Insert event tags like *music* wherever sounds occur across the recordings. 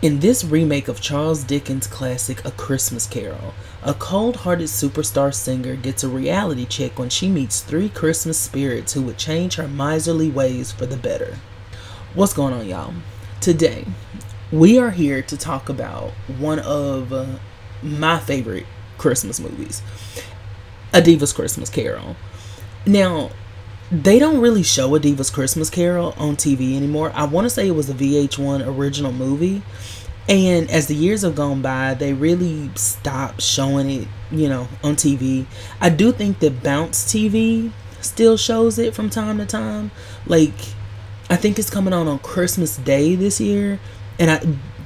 In this remake of Charles Dickens' classic A Christmas Carol, a cold hearted superstar singer gets a reality check when she meets three Christmas spirits who would change her miserly ways for the better. What's going on, y'all? Today, we are here to talk about one of uh, my favorite Christmas movies, A Diva's Christmas Carol. Now, they don't really show A Diva's Christmas Carol on TV anymore. I want to say it was a VH1 original movie. And as the years have gone by, they really stopped showing it, you know, on TV. I do think that Bounce TV still shows it from time to time. Like, I think it's coming on on Christmas Day this year. And I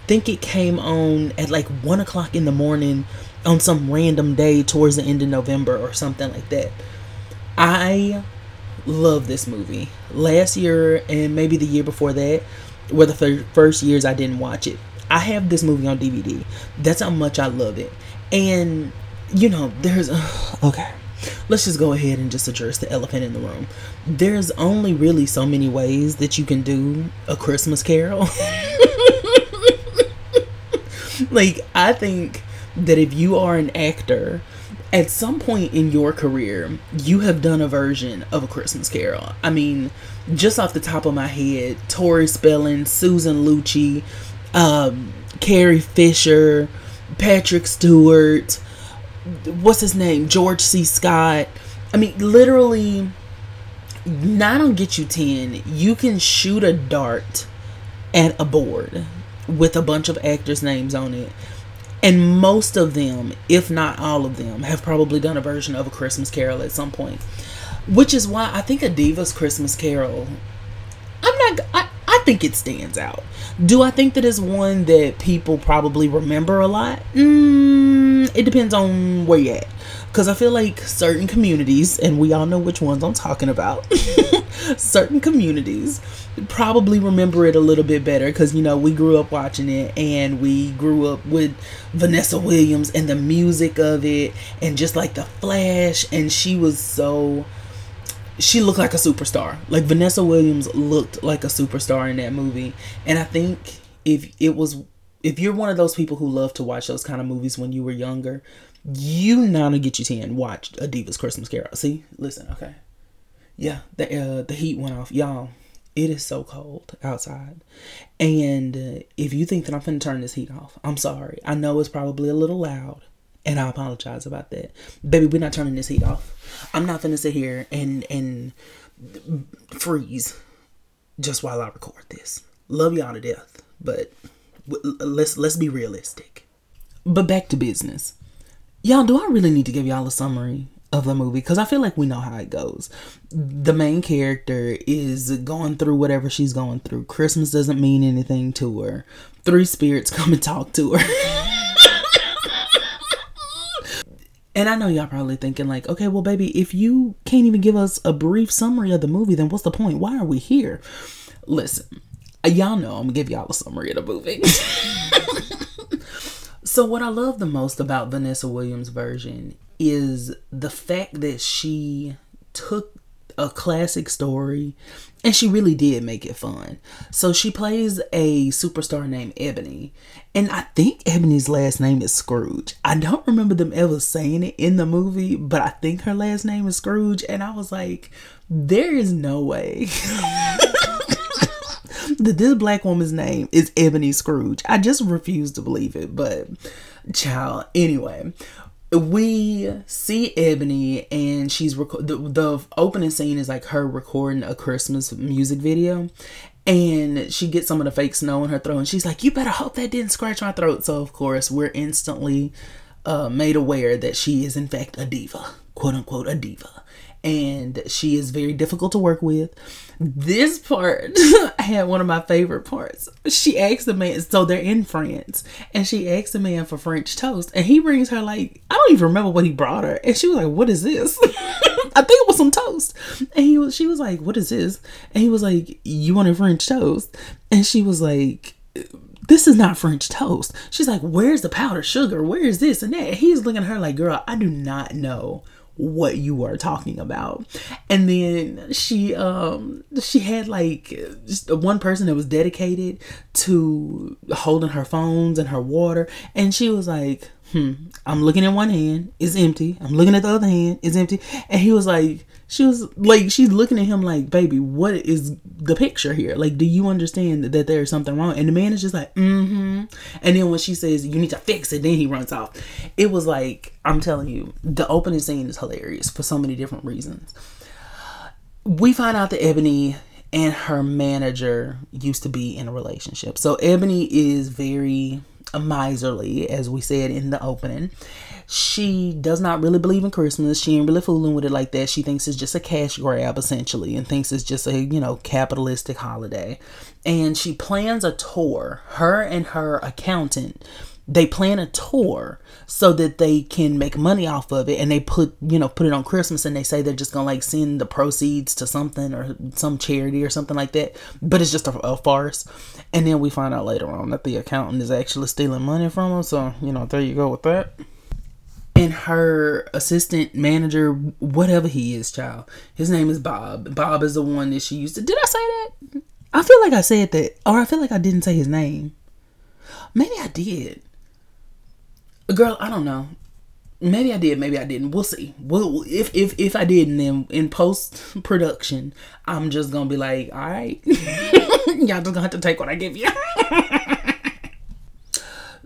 think it came on at like 1 o'clock in the morning on some random day towards the end of November or something like that. I love this movie. Last year and maybe the year before that were the first years I didn't watch it. I have this movie on DVD. That's how much I love it. And you know, there's uh, okay. Let's just go ahead and just address the elephant in the room. There's only really so many ways that you can do a Christmas carol. *laughs* like I think that if you are an actor at some point in your career, you have done a version of a Christmas Carol. I mean, just off the top of my head, Tori Spelling, Susan Lucci, um, Carrie Fisher, Patrick Stewart, what's his name? George C. Scott. I mean, literally, not on Get You 10, you can shoot a dart at a board with a bunch of actors' names on it and most of them, if not all of them, have probably done a version of a Christmas Carol at some point. Which is why I think a Diva's Christmas Carol, I'm not, I, I think it stands out. Do I think that it's one that people probably remember a lot? Mm, it depends on where you're at. Because I feel like certain communities, and we all know which ones I'm talking about, *laughs* certain communities probably remember it a little bit better because, you know, we grew up watching it and we grew up with Vanessa Williams and the music of it and just like the flash. And she was so. She looked like a superstar. Like Vanessa Williams looked like a superstar in that movie. And I think if it was if you're one of those people who love to watch those kind of movies when you were younger, you now to get you 10 watch a Diva's Christmas Carol. See, listen, okay. Yeah, the uh, the heat went off, y'all. It is so cold outside, and uh, if you think that I'm gonna turn this heat off, I'm sorry. I know it's probably a little loud, and I apologize about that, baby. We're not turning this heat off. I'm not gonna sit here and and freeze just while I record this. Love y'all to death, but let's let's be realistic. But back to business. Y'all, do I really need to give y'all a summary of the movie? Because I feel like we know how it goes. The main character is going through whatever she's going through. Christmas doesn't mean anything to her. Three spirits *laughs* come and talk to her. *laughs* And I know y'all probably thinking, like, okay, well, baby, if you can't even give us a brief summary of the movie, then what's the point? Why are we here? Listen, y'all know I'm gonna give y'all a summary of the movie. *laughs* So, what I love the most about Vanessa Williams' version is the fact that she took a classic story and she really did make it fun. So, she plays a superstar named Ebony, and I think Ebony's last name is Scrooge. I don't remember them ever saying it in the movie, but I think her last name is Scrooge, and I was like, there is no way. *laughs* that this black woman's name is Ebony Scrooge. I just refuse to believe it, but child. Anyway, we see Ebony and she's the, the opening scene is like her recording a Christmas music video and she gets some of the fake snow in her throat and she's like you better hope that didn't scratch my throat so of course we're instantly uh, made aware that she is in fact a diva quote unquote a diva and she is very difficult to work with. This part *laughs* had one of my favorite parts. She asked the man, so they're in France, and she asked the man for French toast, and he brings her like I don't even remember what he brought her, and she was like, "What is this?" *laughs* I think it was some toast, and he was she was like, "What is this?" And he was like, "You want a French toast?" And she was like this is not French toast. She's like, where's the powdered sugar? Where is this and that? And he's looking at her like, girl, I do not know what you are talking about. And then she um she had like just one person that was dedicated to holding her phones and her water. And she was like hmm i'm looking at one hand it's empty. I'm looking at the other hand it's empty. And he was like she was like she's looking at him like baby what is the picture here? Like do you understand that, that there's something wrong? And the man is just like mm-hmm. And then when she says you need to fix it then he runs off. It was like i'm telling you the opening scene is hilarious for so many different reasons. We find out that ebony and her manager used to be in a relationship. So ebony is very miserly as we said in the opening she does not really believe in Christmas. She ain't really fooling with it like that. She thinks it's just a cash grab essentially and thinks it's just a, you know, capitalistic holiday. And she plans a tour. Her and her accountant they plan a tour so that they can make money off of it and they put you know put it on christmas and they say they're just gonna like send the proceeds to something or some charity or something like that but it's just a, a farce and then we find out later on that the accountant is actually stealing money from them so you know there you go with that and her assistant manager, whatever he is, child. His name is Bob. Bob is the one that she used to. Did I say that? I feel like I said that, or I feel like I didn't say his name. Maybe I did. Girl, I don't know. Maybe I did. Maybe I didn't. We'll see. Well, if if if I didn't, then in post production, I'm just gonna be like, all right, *laughs* y'all just gonna have to take what I give you. *laughs*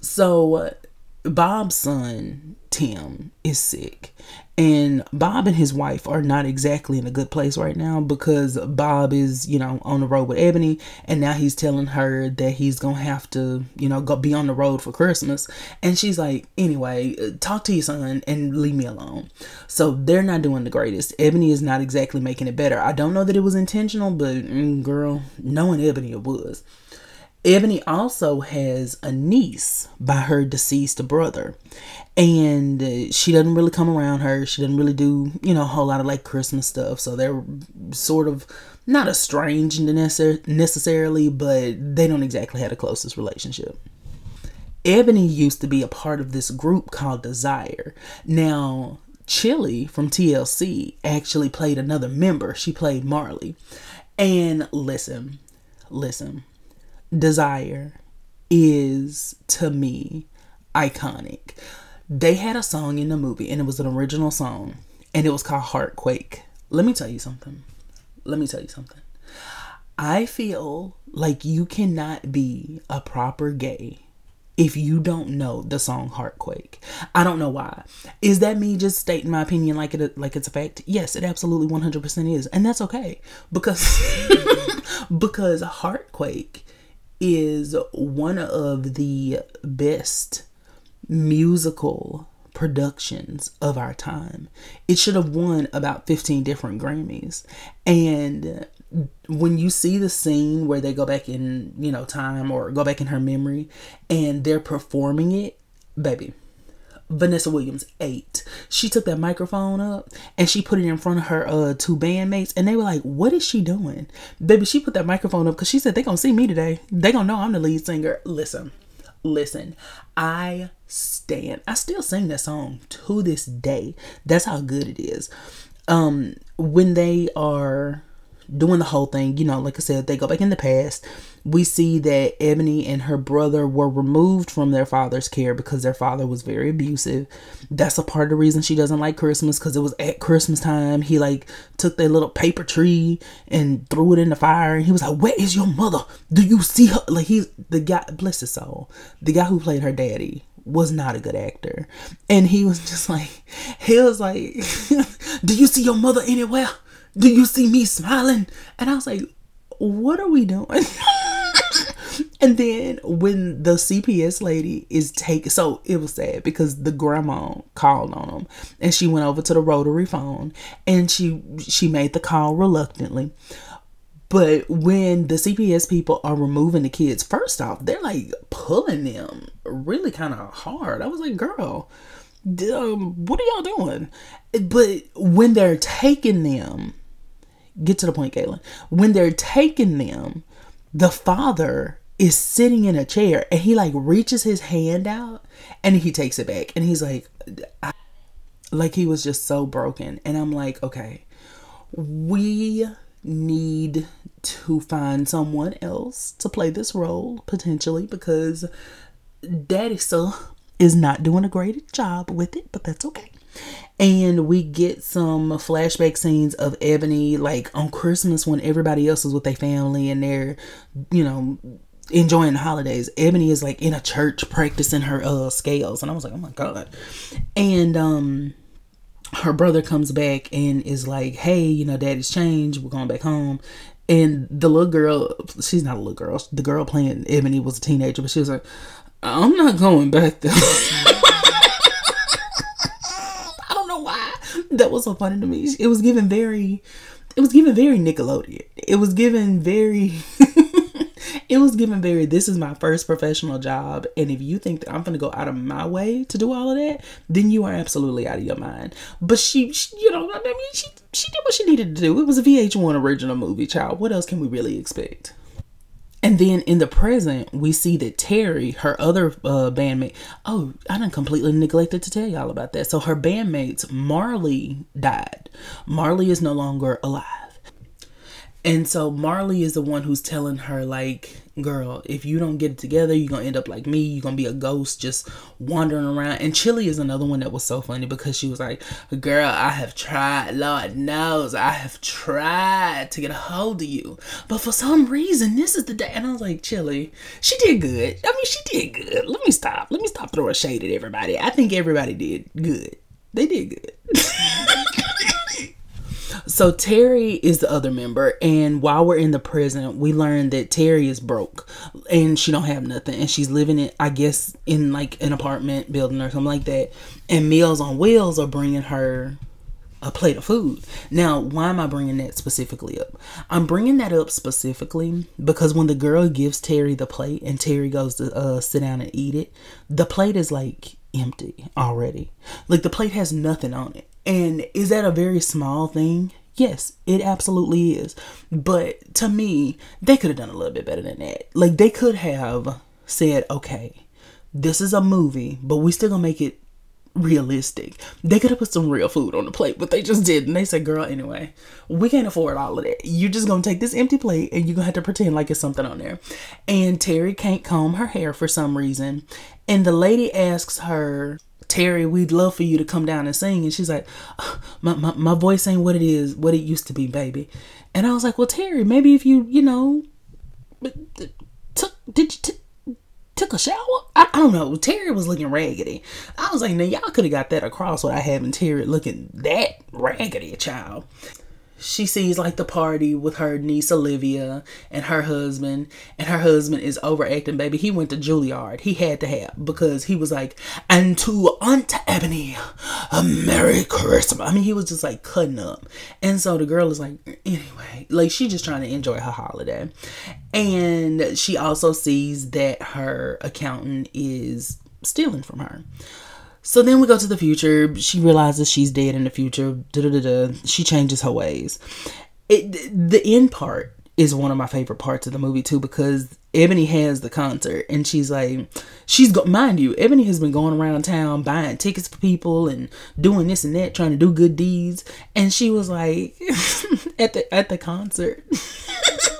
so, Bob's son Tim is sick. And Bob and his wife are not exactly in a good place right now because Bob is, you know, on the road with Ebony and now he's telling her that he's going to have to, you know, go be on the road for Christmas. And she's like, "Anyway, talk to your son and leave me alone." So they're not doing the greatest. Ebony is not exactly making it better. I don't know that it was intentional, but mm, girl, knowing Ebony it was. Ebony also has a niece by her deceased brother. And uh, she doesn't really come around her. She doesn't really do, you know, a whole lot of like Christmas stuff. So they're sort of not estranged necessarily, but they don't exactly have the closest relationship. Ebony used to be a part of this group called Desire. Now, Chili from TLC actually played another member. She played Marley. And listen, listen Desire is to me iconic. They had a song in the movie and it was an original song and it was called Heartquake. Let me tell you something. Let me tell you something. I feel like you cannot be a proper gay if you don't know the song Heartquake. I don't know why. Is that me just stating my opinion like it like it's a fact? Yes, it absolutely 100% is. And that's okay because *laughs* because Heartquake is one of the best musical productions of our time. It should have won about 15 different Grammys. And when you see the scene where they go back in, you know, time or go back in her memory and they're performing it, baby, Vanessa Williams ate. She took that microphone up and she put it in front of her uh two bandmates and they were like, What is she doing? Baby, she put that microphone up because she said they gonna see me today. They gonna know I'm the lead singer. Listen, listen, I stand. I still sing that song to this day. That's how good it is. Um, when they are doing the whole thing, you know, like I said, they go back in the past we see that Ebony and her brother were removed from their father's care because their father was very abusive. That's a part of the reason she doesn't like Christmas because it was at Christmas time. He like took their little paper tree and threw it in the fire and he was like, Where is your mother? Do you see her? Like he's the guy, bless his soul, the guy who played her daddy was not a good actor. And he was just like, he was like, *laughs* Do you see your mother anywhere? Do you see me smiling? And I was like, What are we doing? *laughs* And then when the CPS lady is taking, so it was sad because the grandma called on them, and she went over to the rotary phone, and she she made the call reluctantly. But when the CPS people are removing the kids, first off, they're like pulling them really kind of hard. I was like, girl, um, what are y'all doing? But when they're taking them, get to the point, Galen. When they're taking them, the father is sitting in a chair and he like reaches his hand out and he takes it back and he's like Like he was just so broken. And I'm like, okay, we need to find someone else to play this role potentially because Daddy still is not doing a great job with it, but that's okay. And we get some flashback scenes of Ebony like on Christmas when everybody else is with their family and they're, you know, enjoying the holidays. Ebony is like in a church practicing her uh scales. And I was like, oh my God. And um her brother comes back and is like, hey, you know, daddy's changed. We're going back home. And the little girl, she's not a little girl. The girl playing Ebony was a teenager, but she was like, I'm not going back there. *laughs* I don't know why. That was so funny to me. It was given very, it was given very Nickelodeon. It was given very. *laughs* it was given very this is my first professional job and if you think that i'm gonna go out of my way to do all of that then you are absolutely out of your mind but she, she you know i mean she she did what she needed to do it was a vh1 original movie child what else can we really expect and then in the present, we see that Terry, her other uh, bandmate, oh, I done completely neglected to tell y'all about that. So her bandmates, Marley, died. Marley is no longer alive. And so Marley is the one who's telling her, like, girl, if you don't get it together, you're going to end up like me. You're going to be a ghost just wandering around. And Chili is another one that was so funny because she was like, girl, I have tried, Lord knows, I have tried to get a hold of you. But for some reason, this is the day. And I was like, Chili, she did good. I mean, she did good. Let me stop. Let me stop throwing shade at everybody. I think everybody did good. They did good. *laughs* So Terry is the other member, and while we're in the prison, we learn that Terry is broke and she don't have nothing, and she's living in, I guess, in like an apartment building or something like that. And Meals on Wheels are bringing her a plate of food. Now, why am I bringing that specifically up? I'm bringing that up specifically because when the girl gives Terry the plate and Terry goes to uh, sit down and eat it, the plate is like empty already. Like the plate has nothing on it. And is that a very small thing? Yes, it absolutely is. But to me, they could have done a little bit better than that. Like they could have said, okay, this is a movie, but we still gonna make it realistic. They could have put some real food on the plate, but they just didn't. They said, girl, anyway, we can't afford all of that. You're just gonna take this empty plate and you're gonna have to pretend like it's something on there. And Terry can't comb her hair for some reason. And the lady asks her, Terry, we'd love for you to come down and sing. And she's like, my, my, my voice ain't what it is, what it used to be, baby. And I was like, well, Terry, maybe if you, you know, uh, took, did you, t- took a shower? I, I, don't know. Terry was looking raggedy. I was like, now y'all could have got that across without having Terry looking that raggedy, child she sees like the party with her niece Olivia and her husband, and her husband is overacting, baby. He went to Juilliard. He had to have because he was like, and to Aunt Ebony, a Merry Christmas. I mean, he was just like cutting up. And so the girl is like, anyway, like she's just trying to enjoy her holiday. And she also sees that her accountant is stealing from her. So then we go to the future. She realizes she's dead in the future. Da-da-da-da. She changes her ways. It, the end part is one of my favorite parts of the movie too because Ebony has the concert and she's like, she's mind you, Ebony has been going around town buying tickets for people and doing this and that, trying to do good deeds. And she was like, *laughs* at the at the concert. *laughs*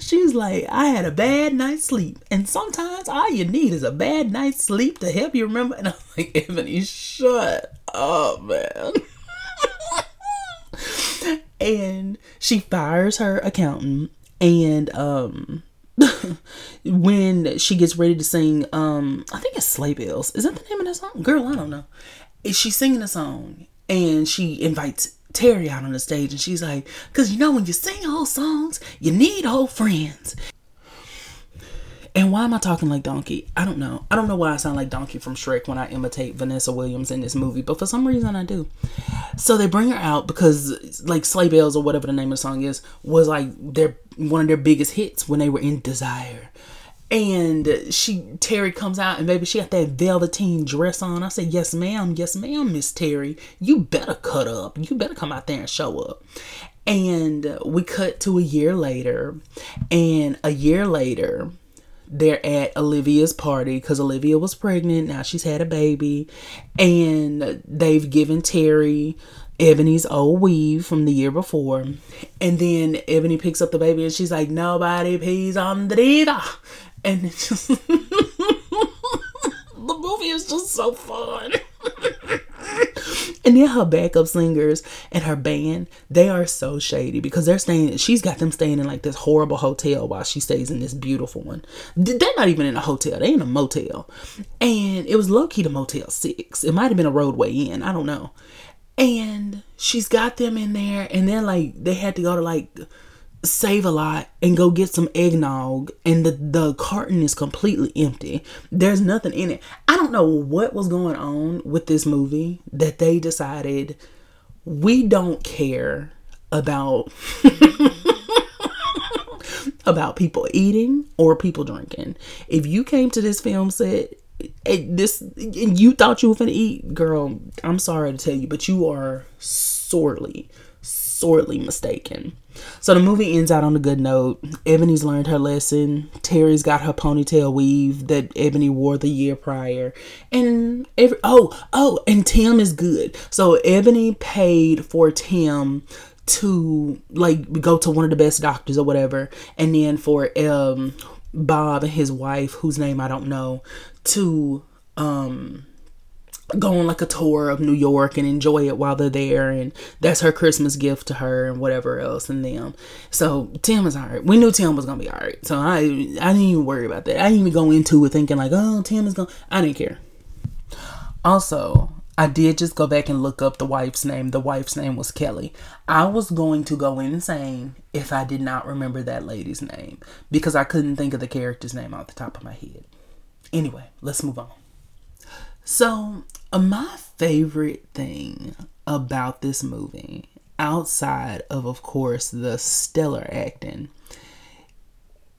She's like, I had a bad night's sleep. And sometimes all you need is a bad night's sleep to help you remember. And I'm like, *laughs* Ebony, shut up, man. *laughs* and she fires her accountant. And um *laughs* when she gets ready to sing, um, I think it's Sleigh Bells. Is that the name of that song? Girl, I don't know. Is she singing a song and she invites Terry out on the stage and she's like, because you know, when you sing whole songs, you need old friends. And why am I talking like Donkey? I don't know. I don't know why I sound like Donkey from Shrek when I imitate Vanessa Williams in this movie, but for some reason I do. So they bring her out because like Sleigh Bells or whatever the name of the song is was like their one of their biggest hits when they were in Desire and she Terry comes out and baby she got that velveteen dress on. I said, Yes, ma'am, yes, ma'am, Miss Terry. You better cut up. You better come out there and show up. And we cut to a year later, and a year later, they're at Olivia's party because Olivia was pregnant. Now she's had a baby. And they've given Terry Ebony's old weave from the year before. And then Ebony picks up the baby and she's like, Nobody pees on the diva. And it's just *laughs* the movie is just so fun. and then her backup singers and her band, they are so shady because they're staying, she's got them staying in like this horrible hotel while she stays in this beautiful one. They're not even in a hotel, They're in a motel. And it was low key to Motel 6. It might have been a Rodeway Inn, I don't know. And she's got them in there, and then like they had to go to like save a lot and go get some eggnog and the, the carton is completely empty. There's nothing in it. I don't know what was going on with this movie that they decided we don't care about *laughs* about people eating or people drinking. If you came to this film set eh, this and you thought you were gonna eat girl i'm sorry to tell you but you are sorely sorely mistaken so the movie ends out on a good note. Ebony's learned her lesson. Terry's got her ponytail weave that Ebony wore the year prior. And every oh, oh, and Tim is good. So Ebony paid for Tim to like go to one of the best doctors or whatever. And then for um Bob and his wife, whose name I don't know, to um go on like a tour of New York and enjoy it while they're there and that's her Christmas gift to her and whatever else and them. So Tim is alright. We knew Tim was gonna be alright. So I I didn't even worry about that. I didn't even go into it thinking like, oh Tim is gonna I didn't care. Also, I did just go back and look up the wife's name. The wife's name was Kelly. I was going to go insane if I did not remember that lady's name because I couldn't think of the character's name off the top of my head. Anyway, let's move on. So, Uh, my favorite thing about this movie, outside of, of course, the stellar acting,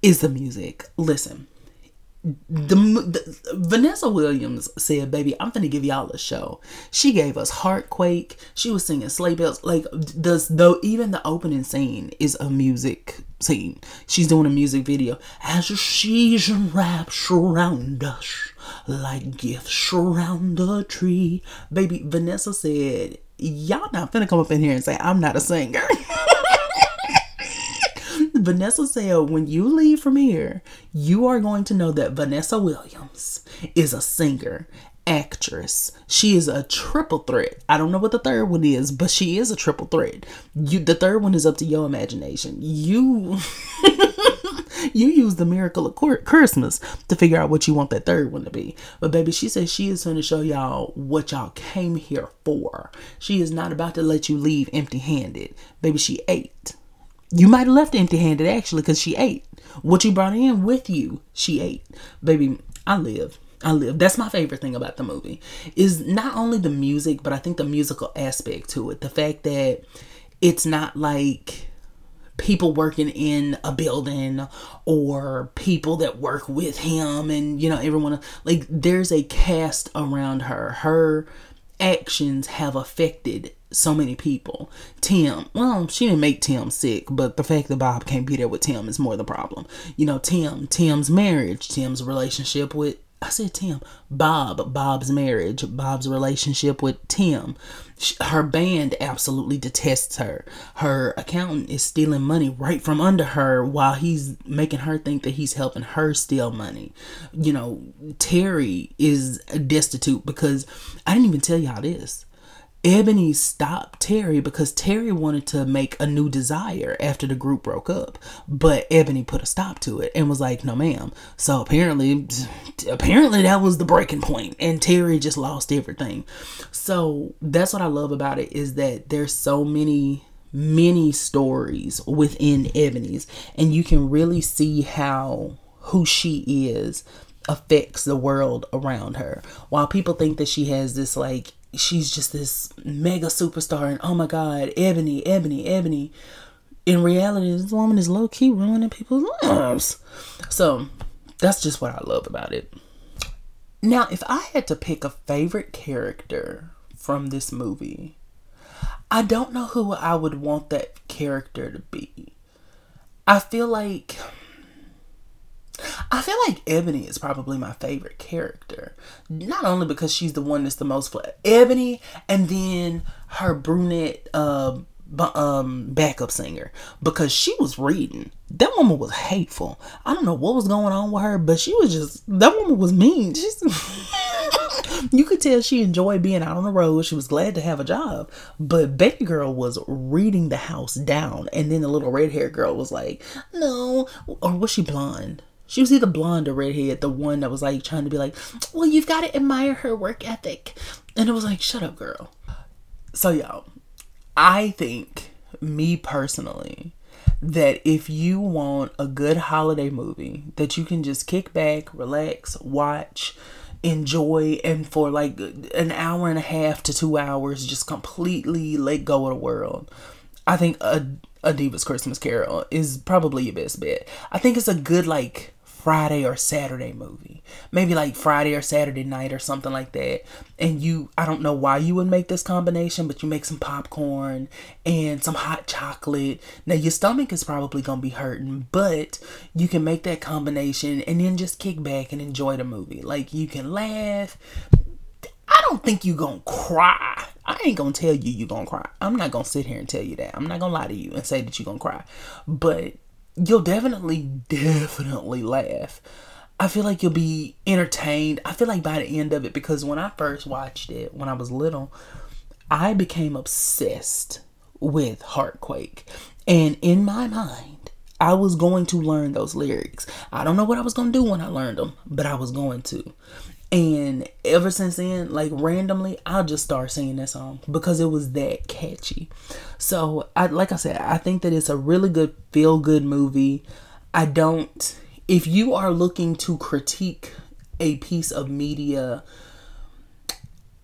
is the music. Listen, the, the, Vanessa Williams said, "Baby, I'm gonna give y'all a show." She gave us Heartquake. She was singing sleigh bells. Like does though even the opening scene is a music scene. She's doing a music video as she's wraps around us like gifts around the tree. Baby, Vanessa said, "Y'all not finna come up in here and say I'm not a singer." *laughs* Vanessa said, when you leave from here, you are going to know that Vanessa Williams is a singer, actress. She is a triple threat. I don't know what the third one is, but she is a triple threat. You the third one is up to your imagination. You *laughs* you use the miracle of Christmas to figure out what you want that third one to be. But baby, she says she is going to show y'all what y'all came here for. She is not about to let you leave empty-handed. Baby, she ate. You might have left empty handed actually because she ate. What you brought in with you, she ate. Baby, I live. I live. That's my favorite thing about the movie is not only the music, but I think the musical aspect to it. The fact that it's not like people working in a building or people that work with him and you know everyone like there's a cast around her. Her actions have affected so many people. Tim, well, she didn't make Tim sick, but the fact that Bob can't be there with Tim is more the problem. You know, Tim, Tim's marriage, Tim's relationship with I said Tim, Bob, Bob's marriage, Bob's relationship with Tim. Her band absolutely detests her. Her accountant is stealing money right from under her while he's making her think that he's helping her steal money. You know, Terry is destitute because I didn't even tell y'all this. Ebony stopped Terry because Terry wanted to make a new desire after the group broke up, but Ebony put a stop to it and was like, "No, ma'am." So apparently, apparently that was the breaking point, and Terry just lost everything. So that's what I love about it is that there's so many many stories within Ebony's, and you can really see how who she is affects the world around her. While people think that she has this like she's just this mega superstar and oh my god, Ebony, Ebony, Ebony. In reality, this woman is low key ruining people's lives. So that's just what I love about it. Now, if I had to pick a favorite character from this movie, I don't know who I would want that character to be. I feel like I feel like Ebony is probably my favorite character. Not only because she's the one that's the most fl- Ebony, and then her brunette uh, um backup singer because she was reading. That woman was hateful. I don't know what was going on with her, but she was just that woman was mean. *laughs* She's you could tell she enjoyed being out on the road. She was glad to have a job. But Baby Girl was reading the house down. And then the little red haired girl was like, no. Or was she blonde? She was either blonde or redhead, the one that was like trying to be like, well, you've got to admire her work ethic. And it was like, shut up, girl. So, y'all, I think, me personally, that if you want a good holiday movie that you can just kick back, relax, watch, enjoy and for like an hour and a half to two hours just completely let go of the world i think a, a diva's christmas carol is probably your best bet i think it's a good like Friday or Saturday movie. Maybe like Friday or Saturday night or something like that. And you, I don't know why you would make this combination, but you make some popcorn and some hot chocolate. Now, your stomach is probably going to be hurting, but you can make that combination and then just kick back and enjoy the movie. Like, you can laugh. I don't think you to cry. I ain't gonna tell you you gonna cry. I'm not gonna sit here and tell you that. I'm not gonna lie to you and say that you gonna cry. But you'll definitely, definitely laugh. I feel like you'll be entertained. I feel like by the end of it, because when I first watched it when I was little, I became obsessed with Heartquake. And in my mind, I was going to learn those lyrics. I don't know what I was going to do when I learned them, but I was going to. And ever since then, like randomly, I'll just start singing that song because it was that catchy. So, I like I said, I think that it's a really good feel good movie. I don't if you are looking to critique a piece of media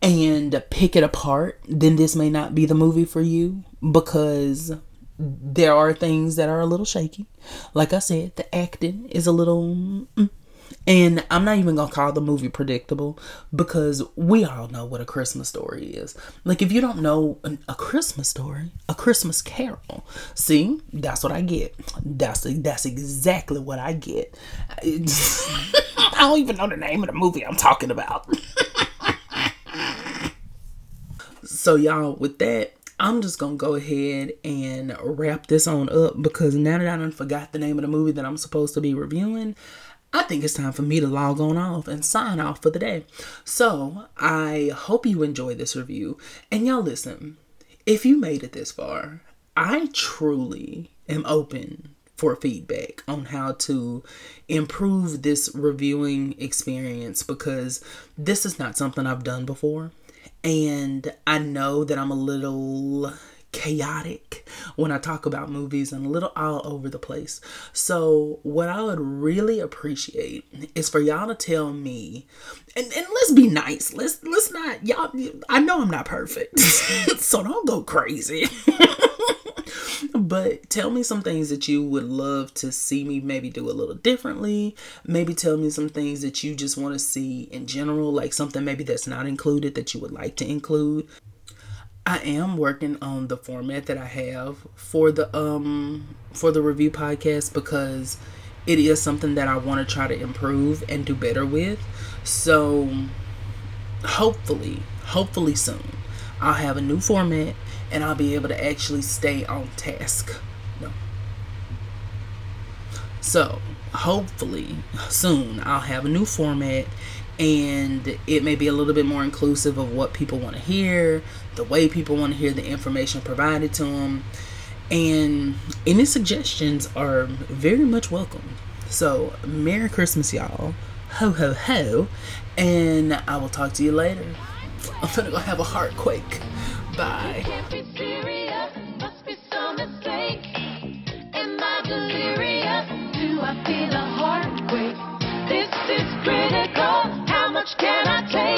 and pick it apart, then this may not be the movie for you because there are things that are a little shaky. Like I said, the acting is a little mm, and I'm not even gonna call the movie predictable because we all know what a Christmas story is. Like, if you don't know a Christmas story, a Christmas carol, see, that's what I get. That's that's exactly what I get. *laughs* I don't even know the name of the movie I'm talking about. *laughs* so, y'all, with that, I'm just gonna go ahead and wrap this on up because now that I done forgot the name of the movie that I'm supposed to be reviewing, I think it's time for me to log on off and sign off for the day. So I hope you enjoy this review. And y'all listen, if you made it this far, I truly am open for feedback on how to improve this reviewing experience because this is not something I've done before. And I know that I'm a little chaotic when I talk about movies and a little all over the place. So, what I would really appreciate is for y'all to tell me and, and let's be nice. Let's let's not y'all I know I'm not perfect. *laughs* so don't go crazy. *laughs* but tell me some things that you would love to see me maybe do a little differently. Maybe tell me some things that you just want to see in general, like something maybe that's not included that you would like to include. I am working on the format that I have for the um for the review podcast because it is something that I want to try to improve and do better with. So hopefully, hopefully soon, I'll have a new format and I'll be able to actually stay on task. No. So, hopefully soon I'll have a new format and it may be a little bit more inclusive of what people want to hear, the way people want to hear the information provided to them. And any suggestions are very much welcome. So, Merry Christmas, y'all. Ho, ho, ho. And I will talk to you later. I'm gonna go have a heartquake. Bye. This is critical much can I take?